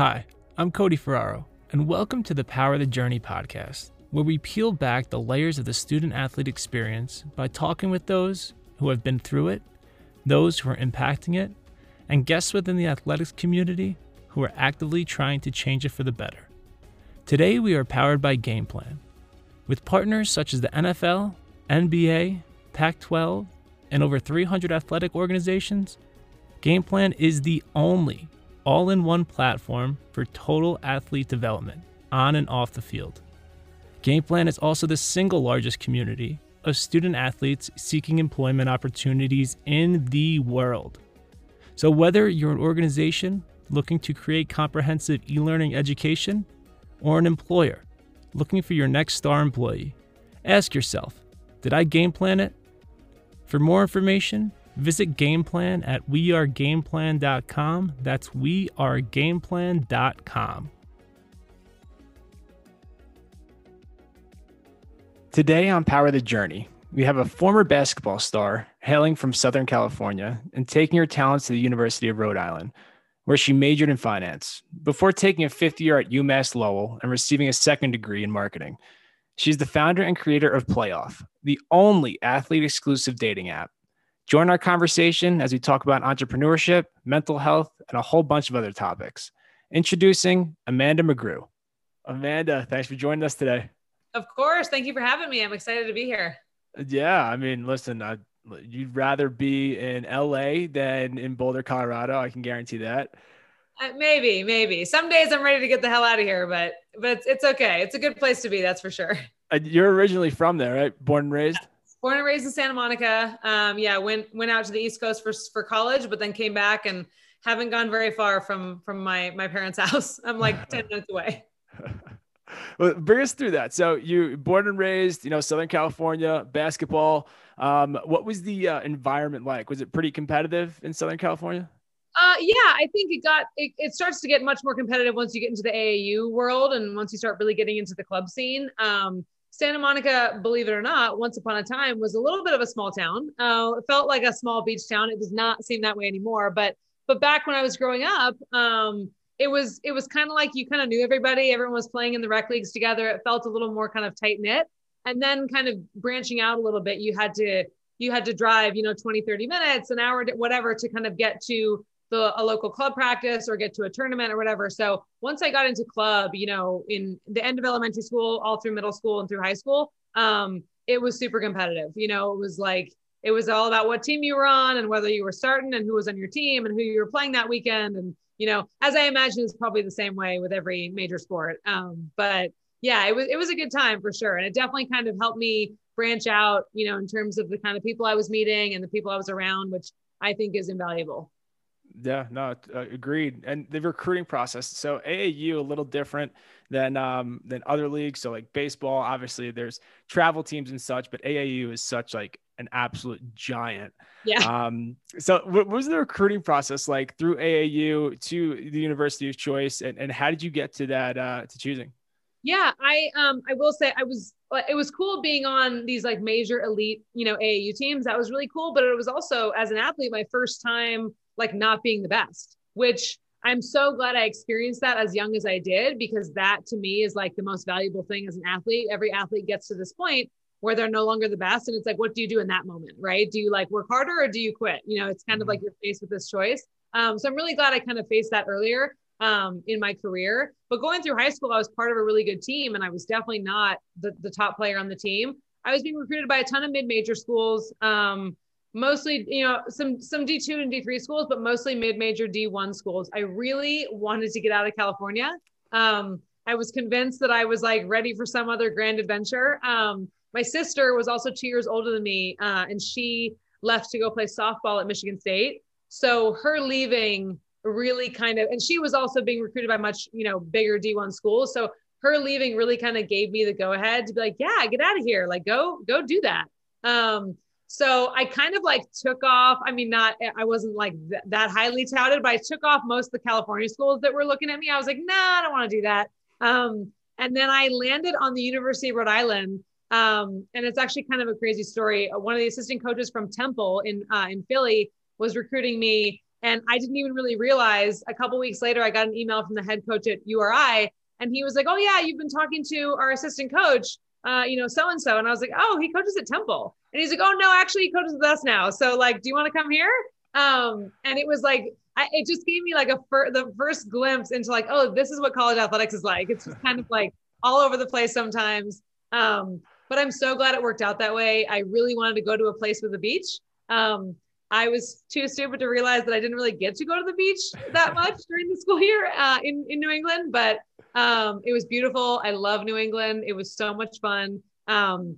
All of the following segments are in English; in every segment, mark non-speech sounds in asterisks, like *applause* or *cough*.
Hi, I'm Cody Ferraro, and welcome to the Power of the Journey podcast, where we peel back the layers of the student athlete experience by talking with those who have been through it, those who are impacting it, and guests within the athletics community who are actively trying to change it for the better. Today, we are powered by Game Plan. With partners such as the NFL, NBA, Pac 12, and over 300 athletic organizations, Game Plan is the only all in one platform for total athlete development on and off the field. GamePlan is also the single largest community of student athletes seeking employment opportunities in the world. So, whether you're an organization looking to create comprehensive e learning education or an employer looking for your next star employee, ask yourself Did I game plan it? For more information, visit Gameplan at wearegameplan.com. That's wearegameplan.com. Today on Power the Journey, we have a former basketball star hailing from Southern California and taking her talents to the University of Rhode Island, where she majored in finance before taking a fifth year at UMass Lowell and receiving a second degree in marketing. She's the founder and creator of Playoff, the only athlete exclusive dating app. Join our conversation as we talk about entrepreneurship, mental health, and a whole bunch of other topics. Introducing Amanda McGrew. Amanda, thanks for joining us today. Of course. Thank you for having me. I'm excited to be here. Yeah. I mean, listen, I, you'd rather be in LA than in Boulder, Colorado. I can guarantee that. Uh, maybe, maybe. Some days I'm ready to get the hell out of here, but but it's, it's okay. It's a good place to be. That's for sure. Uh, you're originally from there, right? Born and raised. Born and raised in Santa Monica. Um, yeah, went went out to the East Coast for for college, but then came back and haven't gone very far from from my my parents' *laughs* house. I'm like *laughs* ten minutes away *laughs* well, bring us through that. So you born and raised, you know, Southern California basketball. Um, what was the uh, environment like? Was it pretty competitive in Southern California? Uh, yeah, I think it got it, it starts to get much more competitive once you get into the AAU world and once you start really getting into the club scene. Um, Santa Monica, believe it or not, once upon a time was a little bit of a small town. Uh, it felt like a small beach town. It does not seem that way anymore. But but back when I was growing up, um, it was it was kind of like you kind of knew everybody everyone was playing in the rec leagues together it felt a little more kind of tight knit and then kind of branching out a little bit you had to you had to drive you know 20 30 minutes an hour whatever to kind of get to the a local club practice or get to a tournament or whatever so once i got into club you know in the end of elementary school all through middle school and through high school um it was super competitive you know it was like it was all about what team you were on and whether you were starting and who was on your team and who you were playing that weekend and you know, as I imagine it's probably the same way with every major sport. Um, but yeah, it was it was a good time for sure, and it definitely kind of helped me branch out, you know, in terms of the kind of people I was meeting and the people I was around, which I think is invaluable. Yeah, no, uh, agreed. And the recruiting process. So AAU a little different than um than other leagues. So like baseball, obviously there's travel teams and such, but AAU is such like an absolute giant. Yeah. Um, so what was the recruiting process like through AAU to the University of Choice and, and how did you get to that, uh, to choosing? Yeah, I, um, I will say I was, it was cool being on these like major elite, you know, AAU teams. That was really cool. But it was also as an athlete, my first time like not being the best, which I'm so glad I experienced that as young as I did, because that to me is like the most valuable thing as an athlete. Every athlete gets to this point where they're no longer the best. And it's like, what do you do in that moment? Right. Do you like work harder or do you quit? You know, it's kind of mm-hmm. like you're faced with this choice. Um, so I'm really glad I kind of faced that earlier um, in my career. But going through high school, I was part of a really good team and I was definitely not the, the top player on the team. I was being recruited by a ton of mid-major schools, um, mostly, you know, some some D2 and D3 schools, but mostly mid-major D1 schools. I really wanted to get out of California. Um, I was convinced that I was like ready for some other grand adventure. Um, my sister was also two years older than me, uh, and she left to go play softball at Michigan State. So her leaving really kind of, and she was also being recruited by much, you know, bigger D1 schools. So her leaving really kind of gave me the go ahead to be like, yeah, get out of here. Like, go, go do that. Um, so I kind of like took off. I mean, not, I wasn't like th- that highly touted, but I took off most of the California schools that were looking at me. I was like, nah, I don't want to do that. Um, and then I landed on the University of Rhode Island um, and it's actually kind of a crazy story. One of the assistant coaches from Temple in uh, in Philly was recruiting me And I didn't even really realize a couple weeks later, I got an email from the head coach at URI and he was like, Oh yeah, you've been talking to our assistant coach, uh, you know, so-and-so. And I was like, Oh, he coaches at Temple. And he's like, Oh no, actually he coaches with us now. So like, do you want to come here? Um, and it was like, I, it just gave me like a fir- the first glimpse into like, oh, this is what college athletics is like. It's just kind of like all over the place sometimes. Um, but I'm so glad it worked out that way. I really wanted to go to a place with a beach. Um, I was too stupid to realize that I didn't really get to go to the beach that *laughs* much during the school year uh, in, in New England, but um, it was beautiful. I love New England. It was so much fun. Um,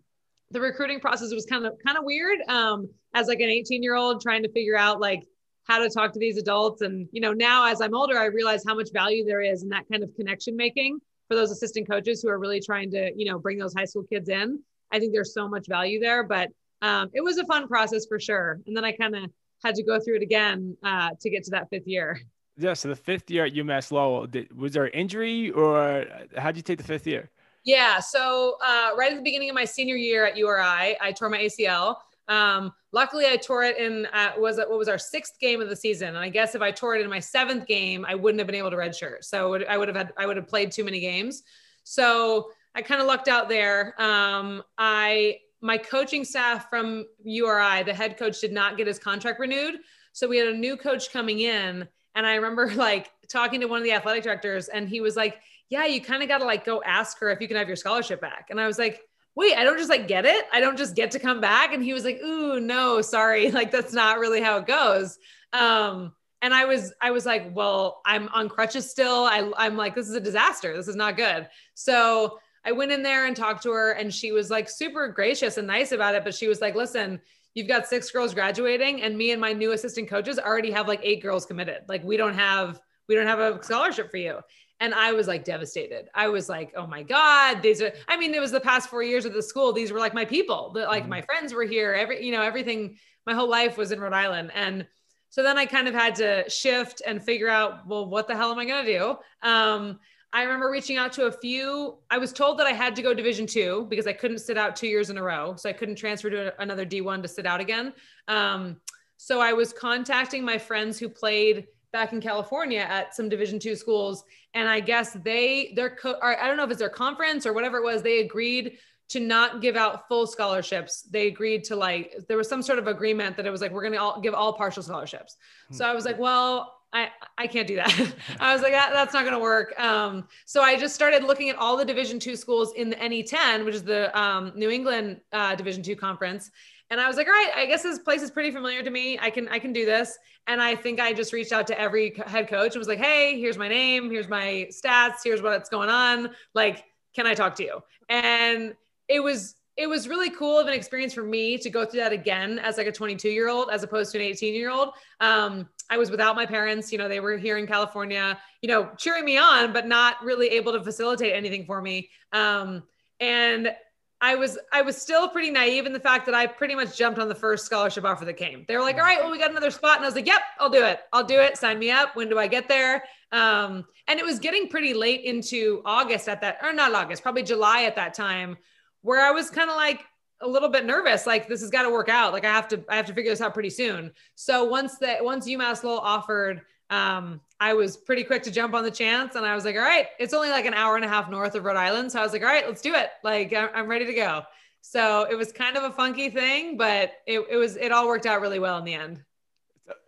the recruiting process was kind of kind of weird um, as like an 18 year old trying to figure out like how to talk to these adults. And you know now as I'm older, I realize how much value there is in that kind of connection making for those assistant coaches who are really trying to you know bring those high school kids in. I think there's so much value there, but um, it was a fun process for sure. And then I kind of had to go through it again uh, to get to that fifth year. Yeah. So the fifth year at UMass Lowell, did, was there an injury or how did you take the fifth year? Yeah. So uh, right at the beginning of my senior year at URI, I tore my ACL. Um, luckily, I tore it in uh, was it, what was our sixth game of the season, and I guess if I tore it in my seventh game, I wouldn't have been able to redshirt. So I would have had I would have played too many games. So I kind of lucked out there. Um, I my coaching staff from URI, the head coach did not get his contract renewed. So we had a new coach coming in. And I remember *laughs* like talking to one of the athletic directors, and he was like, Yeah, you kind of got to like go ask her if you can have your scholarship back. And I was like, Wait, I don't just like get it. I don't just get to come back. And he was like, Ooh, no, sorry. *laughs* Like, that's not really how it goes. Um, and I was, I was like, well, I'm on crutches still. I, I'm like, this is a disaster. This is not good. So I went in there and talked to her, and she was like super gracious and nice about it. But she was like, listen, you've got six girls graduating, and me and my new assistant coaches already have like eight girls committed. Like, we don't have, we don't have a scholarship for you. And I was like devastated. I was like, oh my God, these are, I mean, it was the past four years of the school. These were like my people, that like mm-hmm. my friends were here. Every, you know, everything, my whole life was in Rhode Island. And so then I kind of had to shift and figure out, well, what the hell am I going to do? Um, I remember reaching out to a few. I was told that I had to go Division two because I couldn't sit out two years in a row, so I couldn't transfer to another D1 to sit out again. Um, so I was contacting my friends who played back in California at some Division two schools, and I guess they their co- I don't know if it's their conference or whatever it was. They agreed to not give out full scholarships. They agreed to like there was some sort of agreement that it was like we're going to all give all partial scholarships. So I was like, well, I, I can't do that. *laughs* I was like, that, that's not going to work. Um, so I just started looking at all the Division two schools in the NE10, which is the um, New England uh, Division two conference. And I was like, all right, I guess this place is pretty familiar to me. I can, I can do this. And I think I just reached out to every head coach and was like, hey, here's my name, here's my stats, here's what's going on. Like, can I talk to you? And it was it was really cool of an experience for me to go through that again as like a 22 year old as opposed to an 18 year old um, i was without my parents you know they were here in california you know cheering me on but not really able to facilitate anything for me. Um, and i was i was still pretty naive in the fact that i pretty much jumped on the first scholarship offer that came. They were like all right well we got another spot. And i was like yep i'll do it. I'll do it. Sign me up. When do i get there? Um, and it was getting pretty late into august at that or not august probably july at that time where I was kind of like a little bit nervous, like this has got to work out. Like I have to, I have to figure this out pretty soon. So once that, once UMass Lowell offered, um, I was pretty quick to jump on the chance, and I was like, all right, it's only like an hour and a half north of Rhode Island, so I was like, all right, let's do it. Like I'm ready to go. So it was kind of a funky thing, but it, it was, it all worked out really well in the end.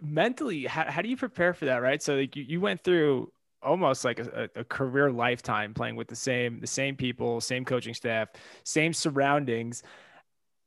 Mentally, how, how do you prepare for that? Right. So like you, you went through almost like a, a, career lifetime playing with the same the same people same coaching staff same surroundings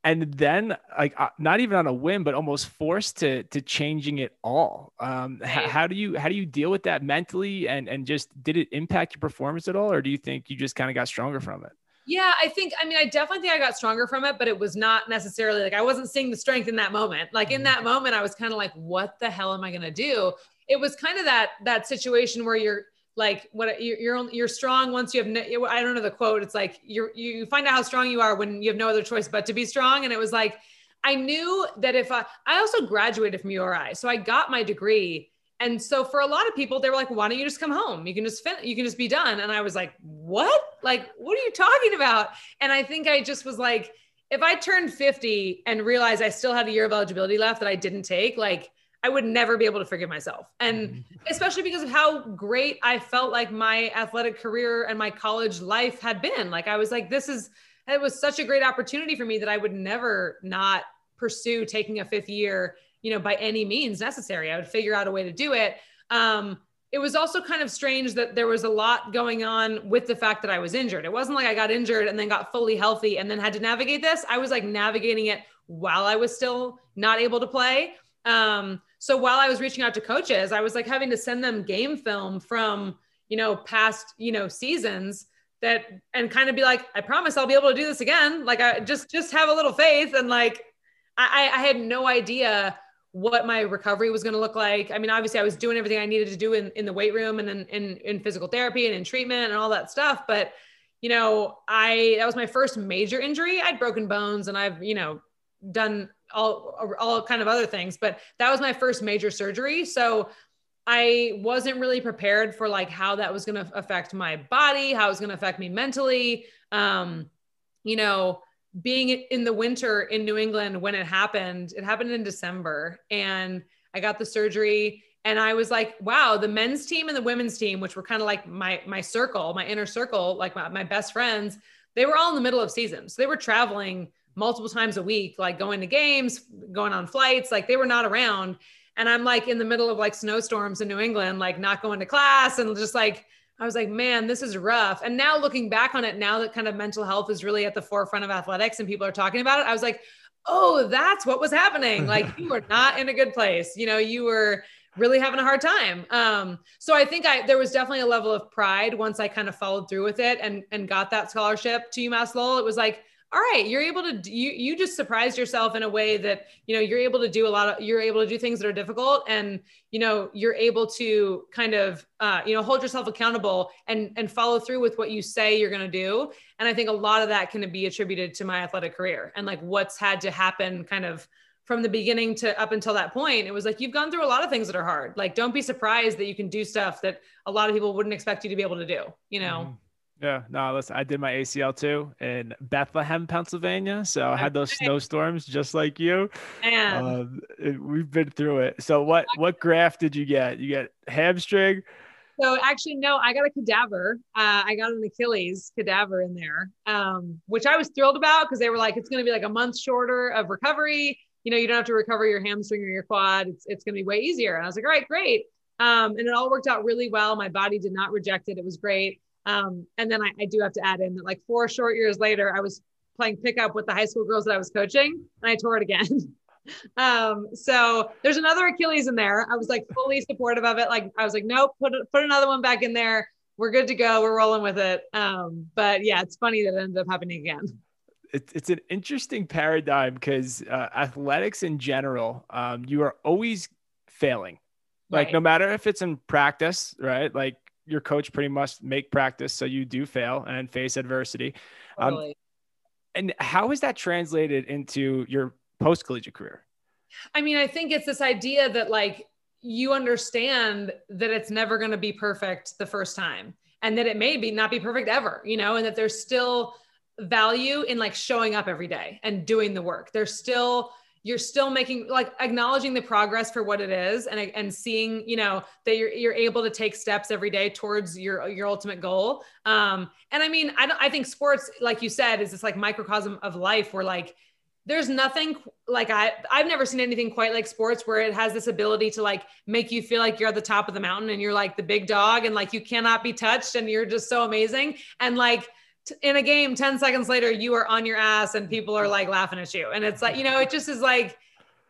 and then like uh, not even on a whim but almost forced to to changing it all um h- how do you how do you deal with that mentally and and just did it impact your performance at all or do you think you just kind of got stronger from it yeah, I think, I mean, I definitely think I got stronger from it, but it was not necessarily like I wasn't seeing the strength in that moment. Like in mm-hmm. that moment, I was kind of like, what the hell am I going to do? It was kind of that that situation where you're like what you're you're, you're strong once you have no, I don't know the quote. It's like you you find out how strong you are when you have no other choice but to be strong. And it was like I knew that if I I also graduated from URI so I got my degree. And so for a lot of people they were like why don't you just come home? You can just fin- you can just be done. And I was like what? Like what are you talking about? And I think I just was like if I turned 50 and realized I still had a year of eligibility left that I didn't take like I would never be able to forgive myself. And mm-hmm. especially because of how great I felt like my athletic career and my college life had been. Like I was like, this is, it was such a great opportunity for me that I would never not pursue taking a fifth year, you know, by any means necessary. I would figure out a way to do it. Um, it was also kind of strange that there was a lot going on with the fact that I was injured. It wasn't like I got injured and then got fully healthy and then had to navigate this. I was like navigating it while I was still not able to play. Um, so while I was reaching out to coaches, I was like having to send them game film from, you know, past, you know, seasons that and kind of be like, I promise I'll be able to do this again. Like I just just have a little faith. And like I, I had no idea what my recovery was going to look like. I mean, obviously I was doing everything I needed to do in, in the weight room and in, in, in physical therapy and in treatment and all that stuff. But, you know, I, that was my first major injury. I'd broken bones and I've, you know, done all all kind of other things but that was my first major surgery. So i wasn't really prepared for like how that was going to affect my body how it was going to affect me mentally. Um you know being in the winter in new england when it happened it happened in december and i got the surgery and i was like wow the men's team and the women's team which were kind of like my my circle my inner circle like my, my best friends they were all in the middle of season so they were traveling multiple times a week, like going to games, going on flights, like they were not around. And I'm like in the middle of like snowstorms in New England, like not going to class and just like, I was like, man, this is rough. And now looking back on it, now that kind of mental health is really at the forefront of athletics and people are talking about it, I was like, oh, that's what was happening. Like *laughs* you were not in a good place. You know, you were really having a hard time. Um, so I think I there was definitely a level of pride once I kind of followed through with it and and got that scholarship to UMass Lowell. It was like, all right you're able to you you just surprised yourself in a way that you know you're able to do a lot of you're able to do things that are difficult and you know you're able to kind of uh, you know hold yourself accountable and and follow through with what you say you're going to do. And i think a lot of that can be attributed to my athletic career and like what's had to happen kind of from the beginning to up until that point. It was like you've gone through a lot of things that are hard. Like don't be surprised that you can do stuff that a lot of people wouldn't expect you to be able to do you know? Mm-hmm. Yeah, no, listen, I did my ACL too in Bethlehem, Pennsylvania. So I had those snowstorms just like you. Um, we've been through it. So what what graft did you get? You get hamstring? So actually, no, I got a cadaver. Uh, I got an Achilles cadaver in there, um, which I was thrilled about because they were like, it's going to be like a month shorter of recovery. You know, you don't have to recover your hamstring or your quad. It's, it's going to be way easier. And I was like, all right, great. Um, and it all worked out really well. My body did not reject it. It was great. Um, and then I, I do have to add in that like four short years later, I was playing pickup with the high school girls that I was coaching and I tore it again. *laughs* um, so there's another Achilles in there. I was like fully supportive of it. Like I was like, nope, put put another one back in there. We're good to go. We're rolling with it. Um, but yeah, it's funny that it ended up happening again. It's, it's an interesting paradigm because uh, athletics in general, um, you are always failing. Like right. no matter if it's in practice, right? Like your coach pretty much make practice so you do fail and face adversity. Um, totally. Um, and how is that translated into your post collegiate career? I mean, I think it's this idea that like you understand that it's never going to be perfect the first time and that it may be not be perfect ever, you know, and that there's still value in like showing up every day and doing the work. There's still you're still making like acknowledging the progress for what it is and and seeing you know that you're you're able to take steps every day towards your your ultimate goal. Um and i mean i don't i think sports like you said is this like microcosm of life where like there's nothing like I I've never seen anything quite like sports where it has this ability to like make you feel like you're at the top of the mountain and you're like the big dog and like you cannot be touched and you're just so amazing. And like in a game 10 seconds later you are on your ass and people are like laughing at you. And it's like you know it just is like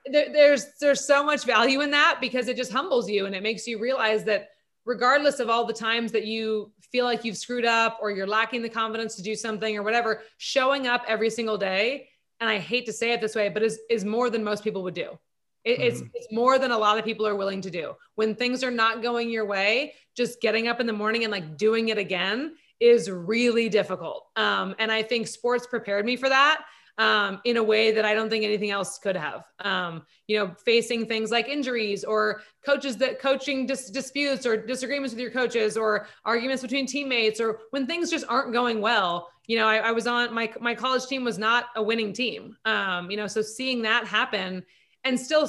there, there's there's so much value in that because it just humbles you and it makes you realize that regardless of all the times that you feel like you've screwed up or you're lacking the confidence to do something or whatever showing up every single day and i hate to say it this way but is is more than most people would do. It, it's mm-hmm. it's more than a lot of people are willing to do. When things are not going your way just getting up in the morning and like doing it again is really difficult. Um, and I think sports prepared me for that um, in a way that I don't think anything else could have. Um, you know, facing things like injuries or coaches that coaching dis- disputes or disagreements with your coaches or arguments between teammates or when things just aren't going well. You know, I, I was on my my college team was not a winning team. Um, you know, so seeing that happen and still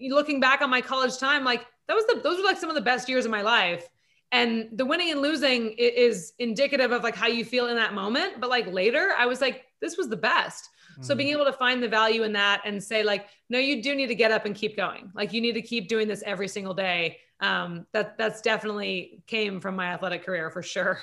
looking back on my college time, like that was the, those were like some of the best years of my life. And the winning and losing is indicative of like how you feel in that moment. But like later, I was like, this was the best. So being mm-hmm. able to find the value in that and say like, no, you do need to get up and keep going. Like you need to keep doing this every single day. Um, that that's definitely came from my athletic career for sure.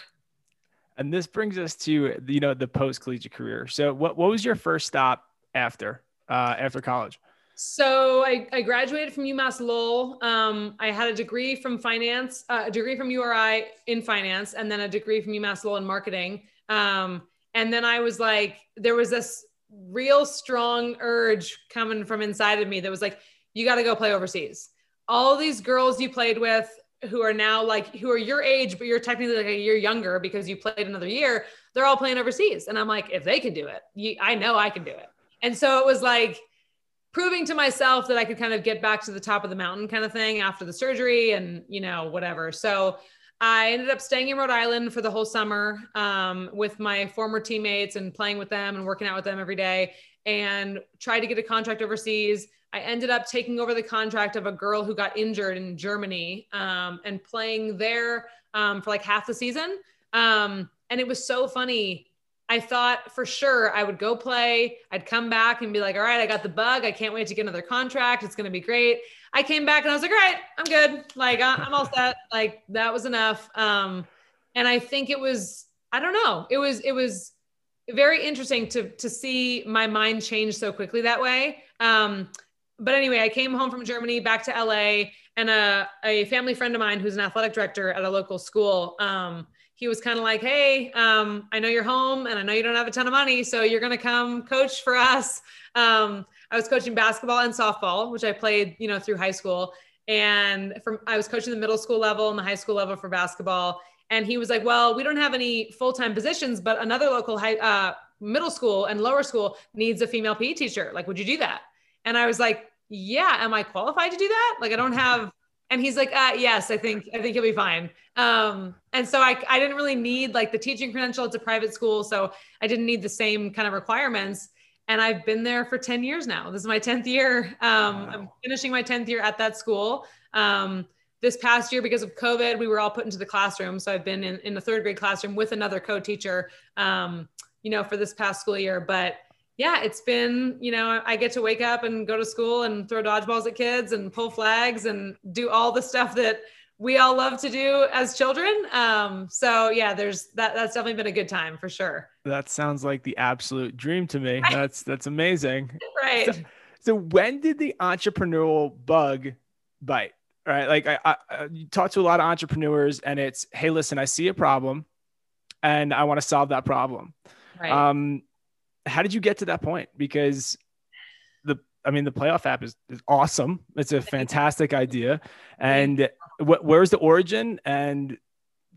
And this brings us to you know the post collegiate career. So what what was your first stop after uh, after college? So I, I graduated from UMass Lowell. Um, I had a degree from finance, uh, a degree from URI in finance, and then a degree from UMass Lowell in marketing. Um, and then I was like, there was this real strong urge coming from inside of me that was like, you got to go play overseas. All these girls you played with who are now like, who are your age, but you're technically like a year younger because you played another year, they're all playing overseas. And I'm like, if they can do it, you, I know I can do it. And so it was like, proving to myself that I could kind of get back to the top of the mountain kind of thing after the surgery and, you know, whatever. So I ended up staying in Rhode Island for the whole summer um, with my former teammates and playing with them and working out with them every day and tried to get a contract overseas. I ended up taking over the contract of a girl who got injured in Germany um, and playing there um, for like half the season. Um, and it was so funny. I thought for sure I would go play. I'd come back and be like, all right, I got the bug. I can't wait to get another contract. It's going to be great. I came back and I was like, all right, I'm good. Like I'm all set. Like that was enough. Um, and I think it was, I don't know. It was, it was very interesting to, to see my mind change so quickly that way. Um, but anyway, I came home from Germany back to LA and a, a family friend of mine who's an athletic director at a local school. Um, he was kind of like, Hey, um, I know you're home and I know you don't have a ton of money. So you're going to come coach for us. Um, I was coaching basketball and softball, which I played, you know, through high school. And from I was coaching the middle school level and the high school level for basketball. And he was like, "Well, we don't have any full time positions, but another local high, uh, middle school and lower school needs a female PE teacher. Like, would you do that?" And I was like, "Yeah, am I qualified to do that? Like, I don't have." And he's like, uh, "Yes, I think I think you'll be fine." Um, and so I I didn't really need like the teaching credential. It's a private school, so I didn't need the same kind of requirements and I've been there for 10 years now. This is my 10th year. Um, wow. I'm finishing my 10th year at that school. Um, this past year, because of COVID, we were all put into the classroom. So I've been in, in the third grade classroom with another co-teacher, um, you know, for this past school year. But yeah, it's been, you know, I get to wake up and go to school and throw dodgeballs at kids and pull flags and do all the stuff that we all love to do as children. Um, so yeah, there's that. That's definitely been a good time for sure. That sounds like the absolute dream to me. That's that's amazing. *laughs* right. So, so, when did the entrepreneurial bug bite? Right. Like I, I, you talk to a lot of entrepreneurs, and it's, hey, listen, I see a problem, and I want to solve that problem. Right. Um, how did you get to that point? Because the I mean, the playoff app is, is awesome. It's a fantastic idea. And wh- where's the origin? And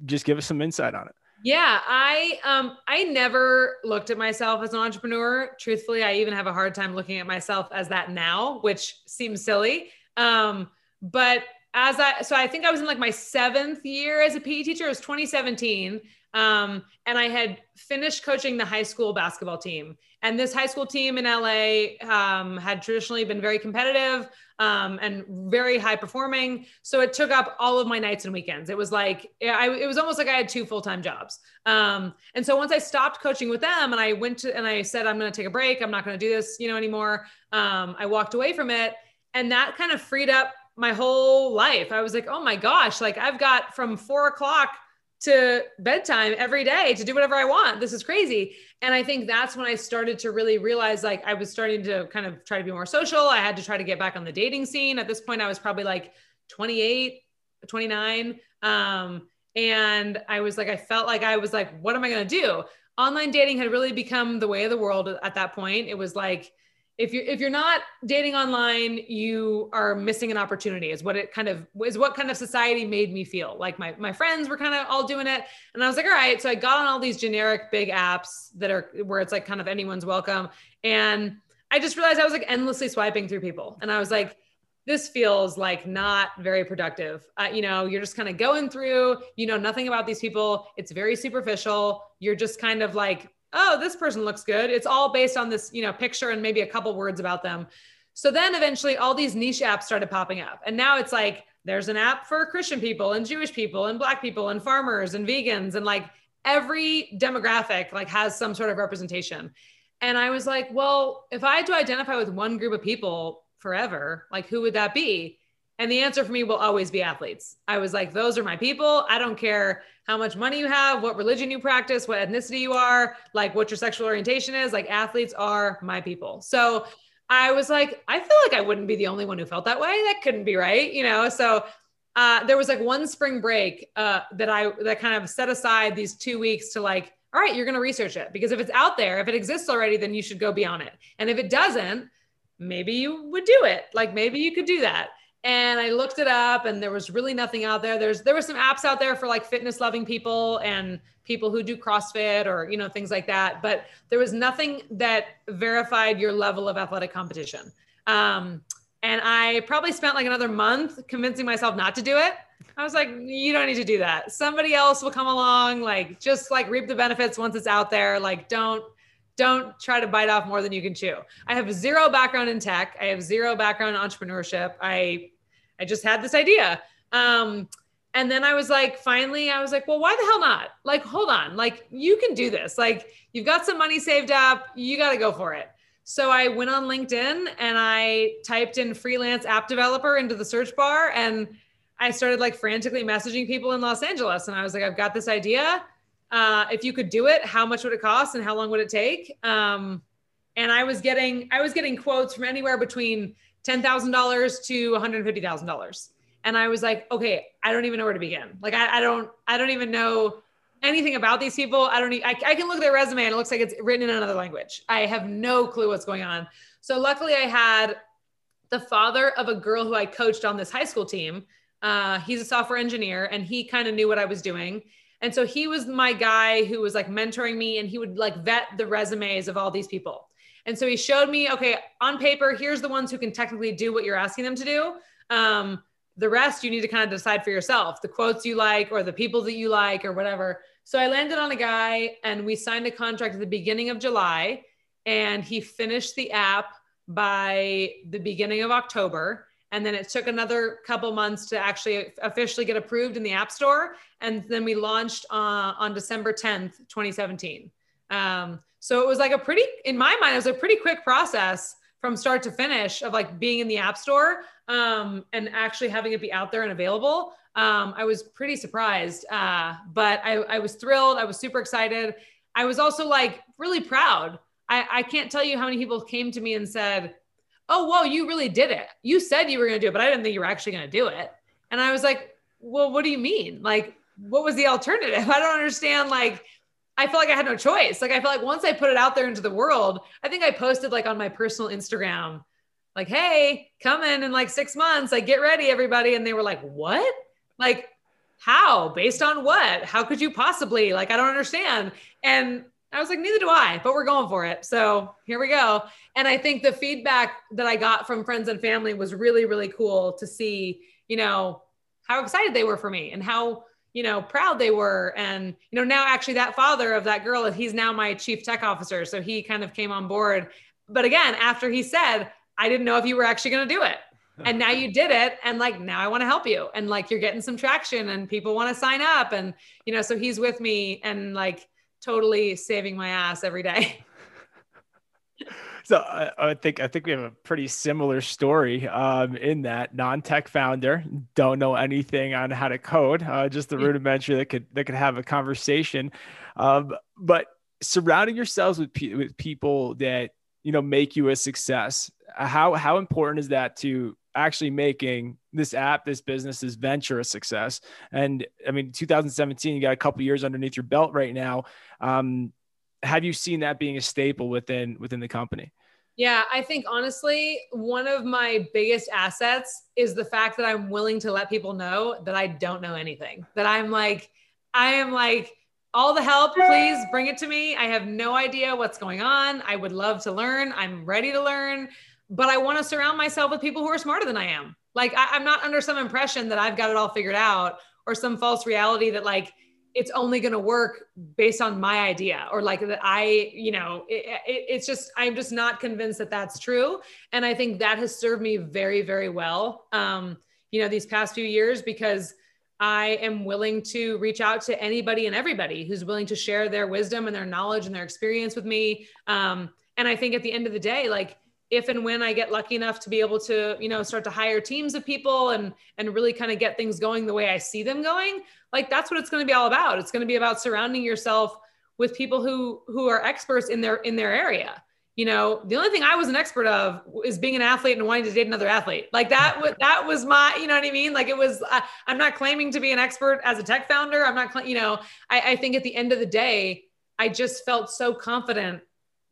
just give us some insight on it. Yeah, I um I never looked at myself as an entrepreneur. Truthfully, I even have a hard time looking at myself as that now, which seems silly. Um, but as I so I think I was in like my seventh year as a PE teacher. It was 2017. Um, and I had finished coaching the high school basketball team. And this high school team in LA um, had traditionally been very competitive um, and very high performing. So it took up all of my nights and weekends. It was like, I, it was almost like I had two full time jobs. Um, and so once I stopped coaching with them and I went to, and I said, I'm going to take a break, I'm not going to do this, you know, anymore. Um, I walked away from it. And that kind of freed up my whole life. I was like, oh my gosh, like I've got from four o'clock to bedtime every day to do whatever I want. This is crazy. And I think that's when I started to really realize like I was starting to kind of try to be more social. I had to try to get back on the dating scene. At this point, I was probably like 28, 29. Um, and I was like, I felt like I was like, what am I going to do? Online dating had really become the way of the world at that point. It was like, if you're if you're not dating online you are missing an opportunity is what it kind of is what kind of society made me feel like my, my friends were kind of all doing it and i was like all right so i got on all these generic big apps that are where it's like kind of anyone's welcome and i just realized i was like endlessly swiping through people and i was like this feels like not very productive. Uh, you know, you're just kind of going through, you know, nothing about these people. It's very superficial. You're just kind of like oh, this person looks good. It's all based on this, you know, picture and maybe a couple words about them. So then eventually all these niche apps started popping up. And now it's like there's an app for Christian people and Jewish people and black people and farmers and vegans and like every demographic like has some sort of representation. And I was like, well, if I had to identify with one group of people forever, like who would that be? And the answer for me will always be athletes. I was like, those are my people. I don't care how much money you have, what religion you practice, what ethnicity you are, like what your sexual orientation is. Like athletes are my people. So I was like, I feel like I wouldn't be the only one who felt that way. That couldn't be right, you know? So uh, there was like one spring break uh, that I that kind of set aside these two weeks to like, all right, you're going to research it because if it's out there, if it exists already, then you should go be on it. And if it doesn't, maybe you would do it. Like maybe you could do that and I looked it up and there was really nothing out there. There's there were some apps out there for like fitness loving people and people who do CrossFit or you know things like that, but there was nothing that verified your level of athletic competition. Um, and I probably spent like another month convincing myself not to do it. I was like, you don't need to do that. Somebody else will come along, like just like reap the benefits once it's out there. Like don't don't try to bite off more than you can chew. I have zero background in tech. I have zero background in entrepreneurship. I I just had this idea. Um, and then I was like, finally, I was like, well, why the hell not? Like, hold on, like you can do this. Like, you've got some money saved up, you got to go for it. So I went on LinkedIn and I typed in freelance app developer into the search bar and I started like frantically messaging people in Los Angeles. And I was like, I've got this idea uh, if you could do it, how much would it cost and how long would it take? Um, and I was getting I was getting quotes from anywhere between ten thousand dollars to one hundred fifty thousand dollars. And I was like, okay, I don't even know where to begin. Like I, I don't I don't even know anything about these people. I don't. I, I can look at their resume and it looks like it's written in another language. I have no clue what's going on. So luckily, I had the father of a girl who I coached on this high school team. Uh, he's a software engineer, and he kind of knew what I was doing. And so he was my guy who was like mentoring me and he would like vet the resumes of all these people. And so he showed me, okay, on paper, here's the ones who can technically do what you're asking them to do. Um, the rest you need to kind of decide for yourself the quotes you like or the people that you like or whatever. So I landed on a guy and we signed a contract at the beginning of July and he finished the app by the beginning of October. And then it took another couple months to actually officially get approved in the App Store. And then we launched uh, on December 10th, 2017. Um, so it was like a pretty, in my mind, it was a pretty quick process from start to finish of like being in the App Store um, and actually having it be out there and available. Um, I was pretty surprised, uh, but I, I was thrilled. I was super excited. I was also like really proud. I, I can't tell you how many people came to me and said, oh, whoa, you really did it. You said you were going to do it, but I didn't think you were actually going to do it. And I was like, well, what do you mean? Like, what was the alternative? *laughs* I don't understand. Like, I felt like I had no choice. Like, I feel like once I put it out there into the world, I think I posted like on my personal Instagram, like, hey, come in in like six months, like, get ready, everybody. And they were like, what? Like, how? Based on what? How could you possibly? Like, I don't understand. And I was like, neither do I, but we're going for it. So here we go. And I think the feedback that I got from friends and family was really, really cool to see, you know, how excited they were for me and how, you know, proud they were. And, you know, now actually that father of that girl, he's now my chief tech officer. So he kind of came on board. But again, after he said, I didn't know if you were actually going to do it. And now you did it. And like, now I want to help you. And like, you're getting some traction and people want to sign up. And, you know, so he's with me and like, totally saving my ass every day. so I, I, think I think we have a pretty similar story um, in that non-tech founder don't know anything on how to code, uh, just the rudimentary that could that could have a conversation, um, but surrounding yourselves with pe- with people that you know make you a success. How how important is that to actually making this app, this business, this venture a success. And I mean, 2017, you got a couple years underneath your belt right now. Um, have you seen that being a staple within within the company? Yeah, I think honestly, one of my biggest assets is the fact that I'm willing to let people know that I don't know anything. That I'm like, I am like, all the help, please bring it to me. I have no idea what's going on. I would love to learn. I'm ready to learn but I want to surround myself with people who are smarter than I am. Like I, am not under some impression that I've got it all figured out or some false reality that like it's only going to work based on my idea or like that I, you know, it, it, it's just, I'm just not convinced that that's true. And I think that has served me very, very well, um, you know, these past few years because I am willing to reach out to anybody and everybody who's willing to share their wisdom and their knowledge and their experience with me. Um, and I think at the end of the day, like, if and when I get lucky enough to be able to, you know, start to hire teams of people and and really kind of get things going the way I see them going, like that's what it's going to be all about. It's going to be about surrounding yourself with people who who are experts in their in their area. You know the only thing i was an expert of is being an athlete and wanting to date another athlete. Like that was that was my you know what i mean? Like it was I, i'm not claiming to be an expert as a tech founder. I'm not you know I, I think at the end of the day i just felt so confident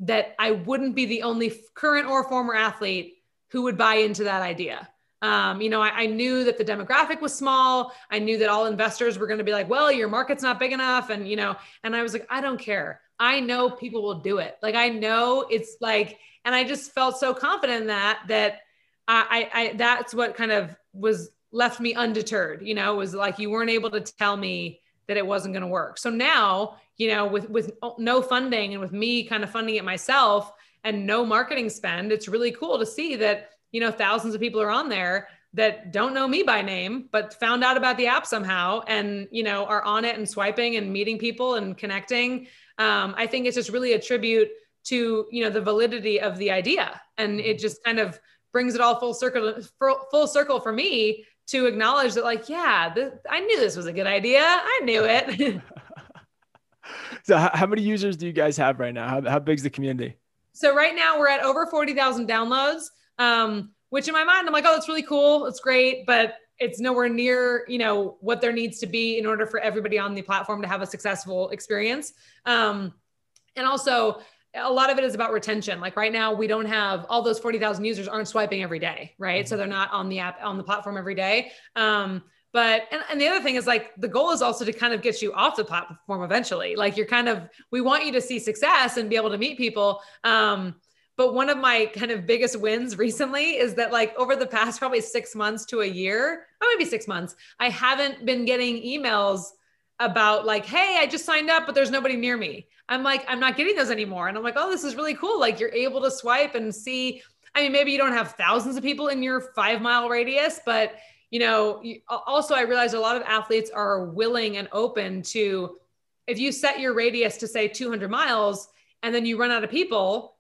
that i wouldn't be the only current or former athlete who would buy into that idea um, you know, I, I, knew that the demographic was small. I knew that all investors were going to be like, well, your market's not big enough. And, you know, and I was like, I don't care. I know people will do it. Like, I know it's like, and I just felt so confident in that, that I, I, I that's what kind of was left me undeterred, you know, was like, you weren't able to tell me that it wasn't going to work. So now, you know, with, with no funding and with me kind of funding it myself and no marketing spend, it's really cool to see that, you know, thousands of people are on there that don't know me by name, but found out about the app somehow and, you know, are on it and swiping and meeting people and connecting. Um, I think it's just really a tribute to, you know, the validity of the idea. And it just kind of brings it all full circle, full circle for me to acknowledge that like, yeah, th- I knew this was a good idea. I knew it. *laughs* so how many users do you guys have right now? How, how big is the community? So right now we're at over 40,000 downloads. Um, which in my mind, I'm like, oh, that's really cool. It's great. But it's nowhere near, you know, what there needs to be in order for everybody on the platform to have a successful experience. Um, and also, a lot of it is about retention. Like right now, we don't have all those 40,000 users aren't swiping every day, right? Mm-hmm. So they're not on the app, on the platform every day. Um, but, and, and the other thing is like the goal is also to kind of get you off the platform eventually. Like you're kind of, we want you to see success and be able to meet people. Um, but one of my kind of biggest wins recently is that like over the past probably six months to a year, or maybe six months, I haven't been getting emails about like, hey, I just signed up, but there's nobody near me. I'm like, I'm not getting those anymore. And I'm like, oh, this is really cool. Like you're able to swipe and see. I mean, maybe you don't have thousands of people in your five mile radius, but you know, also I realize a lot of athletes are willing and open to if you set your radius to say 200 miles and then you run out of people,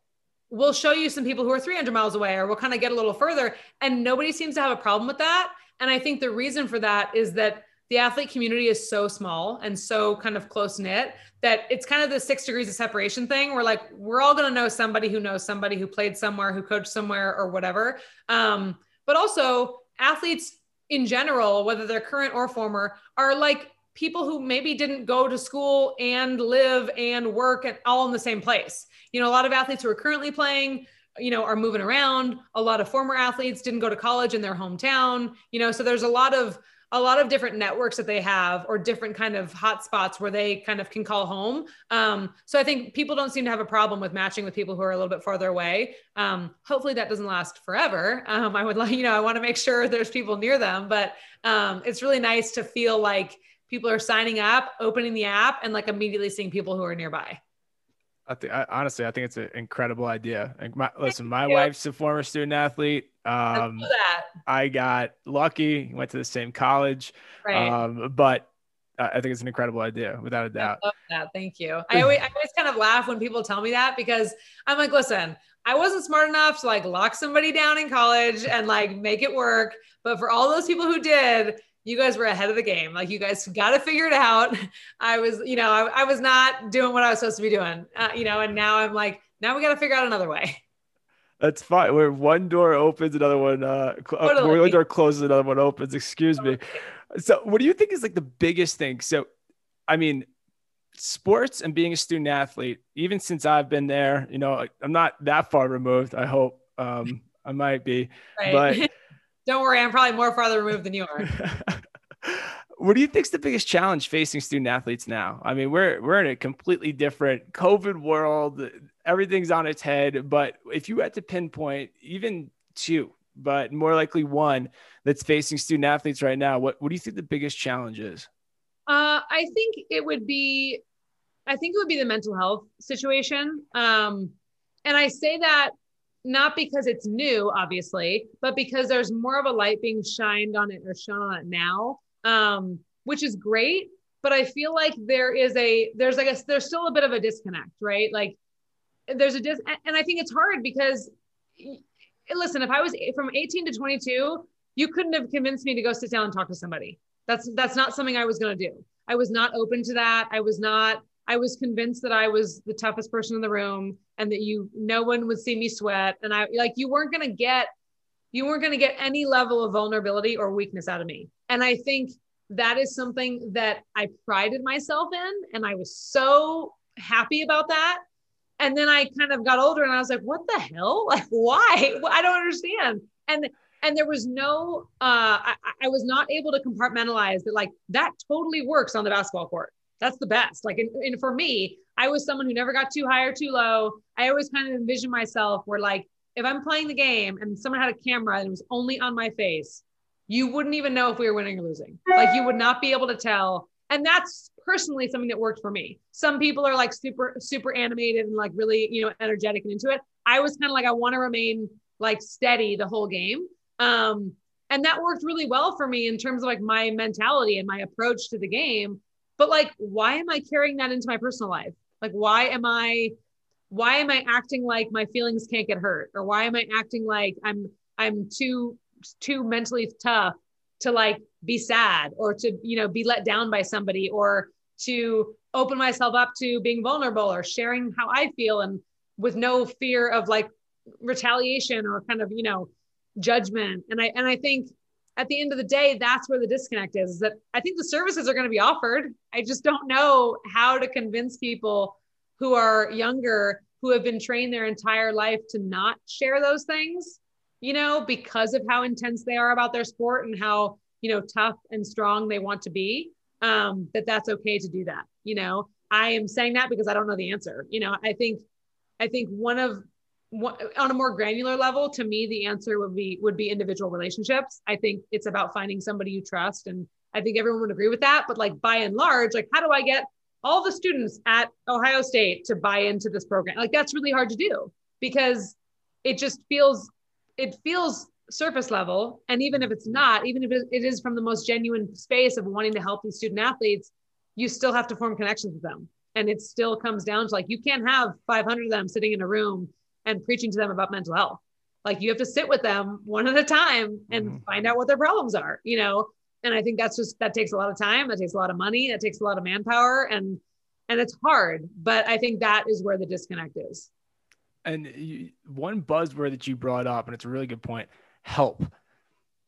we'll show you some people who are 300 miles away or we'll kind of get a little further and nobody seems to have a problem with that and i think the reason for that is that the athlete community is so small and so kind of close knit that it's kind of the six degrees of separation thing We're like we're all going to know somebody who knows somebody who played somewhere who coached somewhere or whatever um, but also athletes in general whether they're current or former are like people who maybe didn't go to school and live and work and all in the same place. You know, a lot of athletes who are currently playing, you know, are moving around. A lot of former athletes didn't go to college in their hometown, you know, so there's a lot of a lot of different networks that they have or different kind of hotspots where they kind of can call home. Um, so I think people don't seem to have a problem with matching with people who are a little bit farther away. Um, hopefully that doesn't last forever. Um, I would like, you know, I want to make sure there's people near them, but um, it's really nice to feel like people are signing up, opening the app, and like immediately seeing people who are nearby. I think honestly, I think it's an incredible idea. Like my, listen, my wife's a former student athlete. Um, I, I got lucky, went to the same college, right. um, but I think it's an incredible idea, without a doubt. I love that. Thank you. I always, *laughs* I always kind of laugh when people tell me that because I'm like, listen, I wasn't smart enough to like lock somebody down in college and like make it work. But for all those people who did, you guys were ahead of the game. Like you guys got to figure it out. I was, you know, I, I, was not doing what I was supposed to be doing, uh, you know, and now I'm like, now we got to figure out another way. That's fine. Where one door opens, another one, uh, cl- uh, totally. one door closes, another one opens. Excuse me. So, what do you think is like the biggest thing? So, I mean, sports and being a student athlete, even since I've been there, you know, I'm not that far removed. I hope um, I might be, right. but *laughs* Don't worry, I'm probably more farther removed than you are. *laughs* what do you think is the biggest challenge facing student athletes now? I mean, we're we're in a completely different COVID world. Everything's on its head. But if you had to pinpoint even two, but more likely one that's facing student athletes right now, what what do you think the biggest challenge is? Uh, I think it would be, I think it would be the mental health situation. Um, and I say that not because it's new, obviously, but because there's more of a light being shined on it or shone on it now, um, which is great. But I feel like there is a there's like a there's still a bit of a disconnect, right? Like there's a dis, and I think it's hard because listen, if I was from 18 to 22, you couldn't have convinced me to go sit down and talk to somebody. That's that's not something I was going to do. I was not open to that. I was not I was convinced that I was the toughest person in the room and that you no one would see me sweat and I like you weren't going to get you weren't going to get any level of vulnerability or weakness out of me. And I think that is something that I prided myself in and I was so happy about that. And then I kind of got older and I was like, what the hell? *laughs* Like why? *laughs* I don't understand. And and there was no uh I, I was not able to compartmentalize that like that totally works on the basketball court that's the best. Like, and, and for me, I was someone who never got too high or too low. I always kind of envisioned myself where, like, if I'm playing the game and someone had a camera and it was only on my face, you wouldn't even know if we were winning or losing. Like, you would not be able to tell. And that's personally something that worked for me. Some people are like super, super animated and like really, you know, energetic and into it. I was kind of like, I want to remain like steady the whole game. Um, and that worked really well for me in terms of like my mentality and my approach to the game but like why am i carrying that into my personal life like why am i why am i acting like my feelings can't get hurt or why am i acting like i'm i'm too too mentally tough to like be sad or to you know be let down by somebody or to open myself up to being vulnerable or sharing how i feel and with no fear of like retaliation or kind of you know judgment and i and i think at the end of the day, that's where the disconnect is, is that I think the services are going to be offered. I just don't know how to convince people who are younger, who have been trained their entire life to not share those things, you know, because of how intense they are about their sport and how, you know, tough and strong they want to be, um, that that's okay to do that. You know, I am saying that because I don't know the answer. You know, I think, I think one of on a more granular level to me the answer would be would be individual relationships i think it's about finding somebody you trust and i think everyone would agree with that but like by and large like how do i get all the students at ohio state to buy into this program like that's really hard to do because it just feels it feels surface level and even if it's not even if it is from the most genuine space of wanting to help these student athletes you still have to form connections with them and it still comes down to like you can't have 500 of them sitting in a room and preaching to them about mental health. Like you have to sit with them one at a time and mm-hmm. find out what their problems are, you know? And I think that's just, that takes a lot of time. That takes a lot of money. That takes a lot of manpower and, and it's hard, but I think that is where the disconnect is. And you, one buzzword that you brought up, and it's a really good point, help,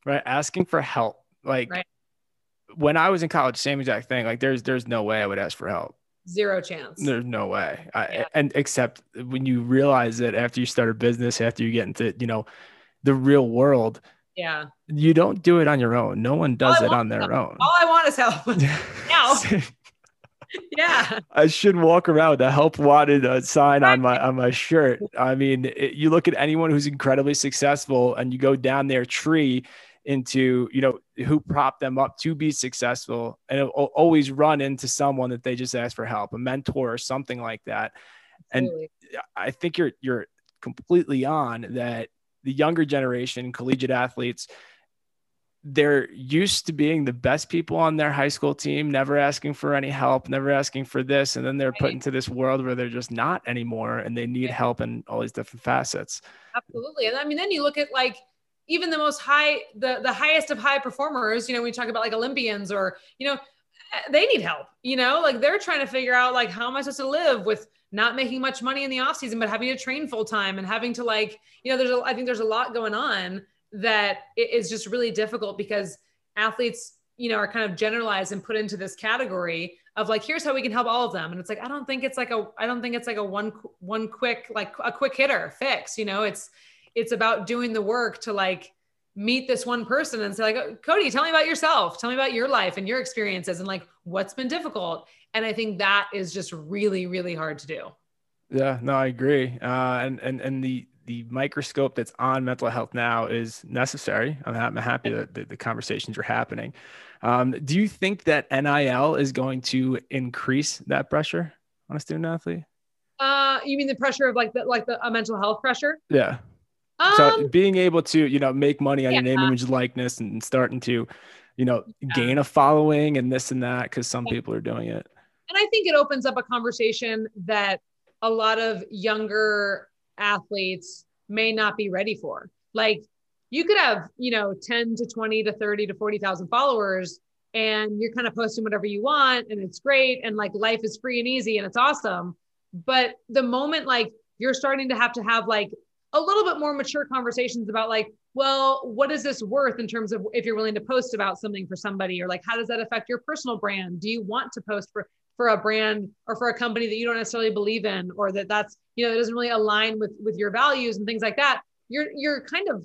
right? Asking for help. Like right. when I was in college, same exact thing. Like there's, there's no way I would ask for help zero chance. There's no way. I, yeah. And except when you realize that after you start a business, after you get into, you know, the real world, yeah, you don't do it on your own. No one does it on their help. own. All I want is help *laughs* now. Yeah. I should walk around with a help wanted uh, sign on my on my shirt. I mean, it, you look at anyone who's incredibly successful and you go down their tree into you know who propped them up to be successful and always run into someone that they just ask for help a mentor or something like that Absolutely. and i think you're you're completely on that the younger generation collegiate athletes they're used to being the best people on their high school team, never asking for any help, never asking for this. And then they're put into this world where they're just not anymore and they need help in all these different facets. Absolutely. And I mean, then you look at like even the most high the the highest of high performers you know we talk about like olympians or you know eh, they need help you know like they're trying to figure out like how am i supposed to live with not making much money in the off season but having to train full time and having to like you know there's a, i think there's a lot going on that is just really difficult because athletes you know are kind of generalized and put into this category of like here's how we can help all of them. And it's like i don't think it's like a i don't think it's like a one one quick like a quick hitter fix you know? It's it's about doing the work to like meet this one person and say like oh, cody tell me about yourself. Tell me about your life and your experiences and like what's been difficult. And i think that is just really really hard to do. Yeah no i agree. Uh, and and and the the microscope that's on mental health now is necessary i'm, I'm happy that the, the conversations are happening Um, do you think that NIL is going to increase that pressure on a student athlete? Uh, you mean the pressure of like the like the uh, mental health pressure? Yeah. Um, so being able to you know make money on yeah. your name, image, likeness, and starting to you know yeah. gain a following and this and that because some people are doing it. And I think it opens up a conversation that a lot of younger athletes may not be ready for. Like you could have, you know, 10 to 20 to 30 to 40,000 followers and you're kind of posting whatever you want and it's great and like life is free and easy and it's awesome. But the moment like you're starting to have to have like a little bit more mature conversations about like, well, what is this worth in terms of if you're willing to post about something for somebody or like how does that affect your personal brand? Do you want to post for for a brand or for a company that you don't necessarily believe in or that that's, you know, that doesn't really align with with your values and things like that? You're you're kind of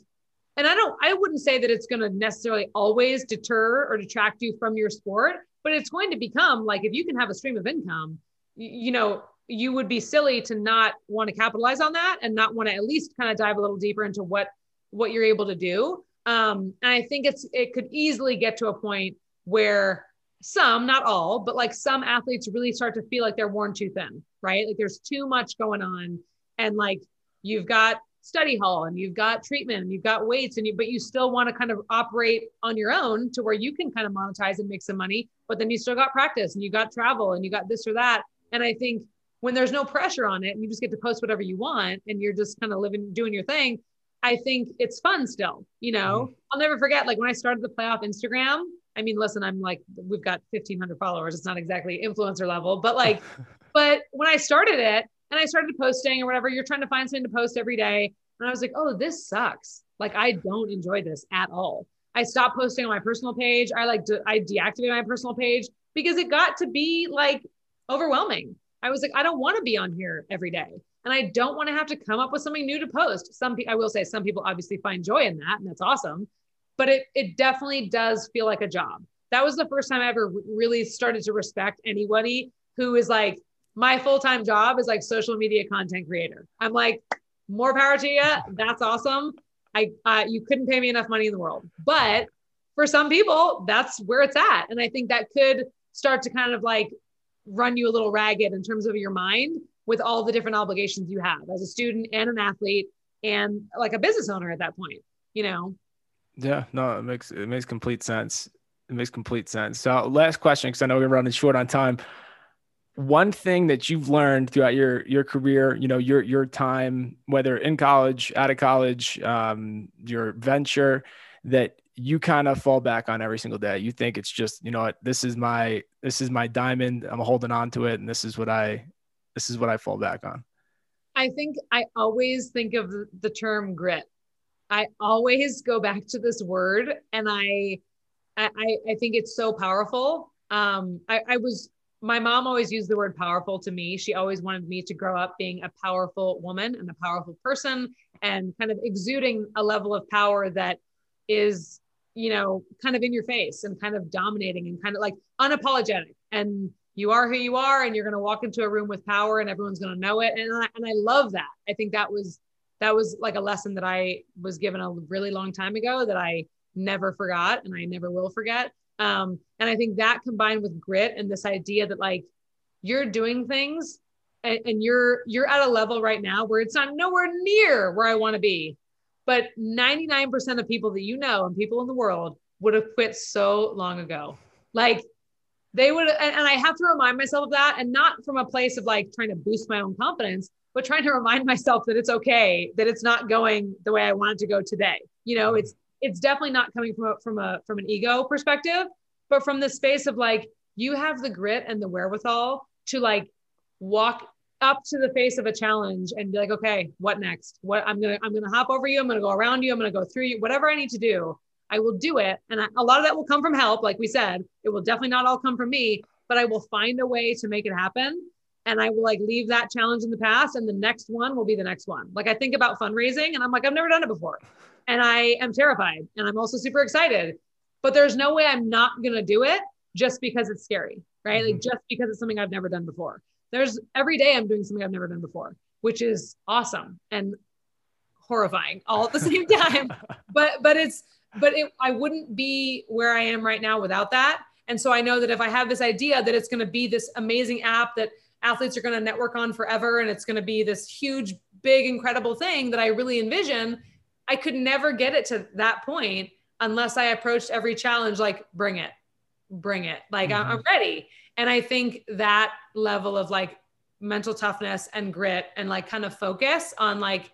and I don't, I wouldn't say that it's going to necessarily always deter or detract you from your sport, but it's going to become like if you can have a stream of income, you, you know, you would be silly to not want to capitalize on that and not want to at least kind of dive a little deeper into what what you're able to do. Um, and I think it's it could easily get to a point where some, not all, but like some athletes really start to feel like they're worn too thin, right? Like there's too much going on, and like you've got study hall and you've got treatment and you've got weights and you but you still want to kind of operate on your own to where you can kind of monetize and make some money but then you still got practice and you got travel and you got this or that and i think when there's no pressure on it and you just get to post whatever you want and you're just kind of living doing your thing i think it's fun still you know mm-hmm. i'll never forget like when i started the playoff instagram i mean listen i'm like we've got 1500 followers it's not exactly influencer level but like *laughs* but when i started it and I started posting or whatever. You're trying to find something to post every day. And I was like, oh, this sucks. Like, I don't enjoy this at all. I stopped posting on my personal page. I like to, I deactivated my personal page because it got to be like overwhelming. I was like, I don't want to be on here every day. And I don't want to have to come up with something new to post. Some people, I will say, some people obviously find joy in that, and that's awesome. But it, it definitely does feel like a job. That was the first time I ever really started to respect anybody who is like, my full-time job is like social media content creator. I'm like, more power to you. That's awesome. I uh, you couldn't pay me enough money in the world, but for some people, that's where it's at, and I think that could start to kind of like run you a little ragged in terms of your mind with all the different obligations you have as a student and an athlete and like a business owner at that point. You know. Yeah, no, it makes it makes complete sense. It makes complete sense. So, last question, because I know we're running short on time one thing that you've learned throughout your your career, you know, your your time, whether in college, out of college, um, your venture, that you kind of fall back on every single day. You think it's just, you know what, this is my this is my diamond. I'm holding on to it, and this is what I this is what I fall back on. I think I always think of the term grit. I always go back to this word, and I I, I think it's so powerful. Um, I, I was my mom always used the word powerful to me. She always wanted me to grow up being a powerful woman and a powerful person and kind of exuding a level of power that is, you know, kind of in your face and kind of dominating and kind of like unapologetic. And you are who you are and you're going to walk into a room with power and everyone's going to know it. And I, and I love that. I think that was that was like a lesson that I was given a really long time ago that I never forgot and I never will forget. Um, and I think that combined with grit and this idea that like you're doing things and, and you're you're at a level right now where it's not nowhere near where I want to be. But 99% of people that you know and people in the world would have quit so long ago. Like they would, and, and I have to remind myself of that, and not from a place of like trying to boost my own confidence, but trying to remind myself that it's okay, that it's not going the way I want it to go today. You know, mm-hmm. it's it's definitely not coming from a, from a from an ego perspective, but from the space of like you have the grit and the wherewithal to like walk up to the face of a challenge and be like, okay, what next? What I'm gonna I'm gonna hop over you. I'm gonna go around you. I'm gonna go through you. Whatever I need to do, I will do it. And I, a lot of that will come from help, like we said. It will definitely not all come from me, but I will find a way to make it happen. And I will like leave that challenge in the past, and the next one will be the next one. Like I think about fundraising, and I'm like, I've never done it before *laughs* and I am terrified and I'm also super excited. But there's no way I'm not going to do it just because it's scary, right? Mm-hmm. Like just because it's something I've never done before. There's every day I'm doing something I've never done before, which is awesome and horrifying all at the same *laughs* time. but but it's but it, I wouldn't be where I am right now without that. And so I know that if I have this idea that it's going to be this amazing app that athletes are going to network on forever and it's going to be this huge, big, incredible thing that I really envision, I could never get it to that point unless I approached every challenge like, bring it, bring it. Like, mm-hmm. I'm ready. And I think that level of like mental toughness and grit and like kind of focus on like,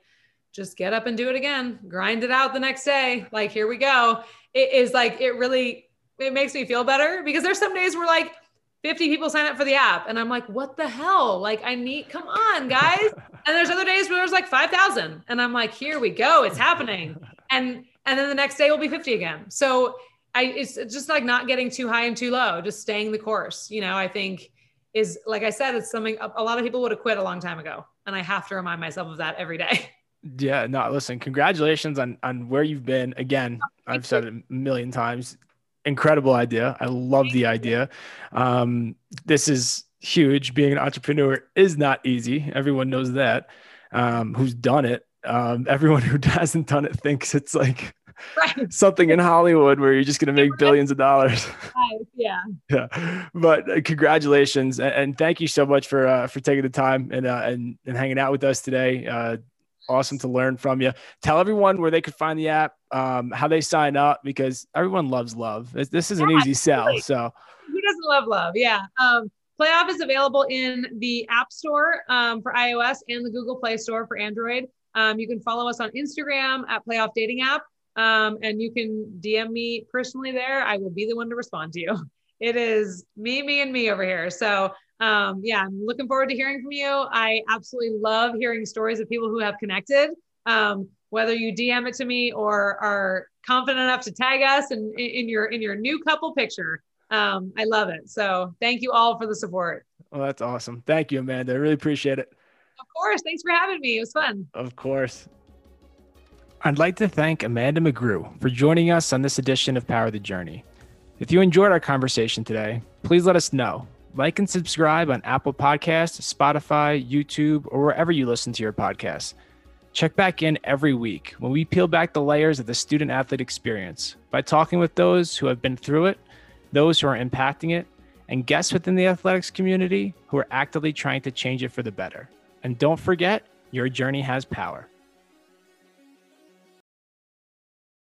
just get up and do it again, grind it out the next day. Like, here we go. It is like, it really, it makes me feel better because there's some days where like 50 people sign up for the app and I'm like, what the hell? Like, I need, come on, guys. *laughs* and there's other days where there's like 5,000 and I'm like, here we go. It's happening. *laughs* And, and then the next day will be 50 again. So I, it's just like not getting too high and too low, just staying the course. You know, I think is, like I said, it's something a, a lot of people would have quit a long time ago. And I have to remind myself of that every day. *laughs* Yeah, no, listen, congratulations on on where you've been. Again, I've said it a million times. Incredible idea. I love the idea. Um, this is huge. Being an entrepreneur is not easy. Everyone knows that. Um, who's done it? Um, *laughs* everyone who hasn't done it thinks it's like right. *laughs* something in Hollywood where you're just going to make billions of dollars. *laughs* Right. Yeah. yeah. But uh, congratulations and, and, thank you so much for uh, for taking the time and uh, and and hanging out with us today. Awesome to learn from you. Tell everyone where they could find the app, um, how they sign up, because everyone loves love. This is an yeah, easy sell. So who doesn't love love? Yeah. Um, Playoff is available in the App Store um, for iOS and the Google Play Store for Android. Um, you can follow us on Instagram at Playoff Dating App, um, and you can DM me personally there. I will be the one to respond to you. *laughs* It is me, me, and me over here. So um, yeah, I'm looking forward to hearing from you. I absolutely love hearing stories of people who have connected. Um, whether you DM it to me or are confident enough to tag us in, in your in your new couple picture. Um, I love it. So thank you all for the support. Well, that's awesome. Thank you, Amanda. I really appreciate it. Of course. Thanks for having me. It was fun. Of course. I'd like to thank Amanda McGrew for joining us on this edition of Power the Journey. If you enjoyed our conversation today, please let us know like and subscribe on Apple Podcasts, Spotify, YouTube, or wherever you listen to your podcasts. Check back in every week when we peel back the layers of the student athlete experience by talking with those who have been through it, those who are impacting it, and guests within the athletics community who are actively trying to change it for the better. And don't forget, your journey has power.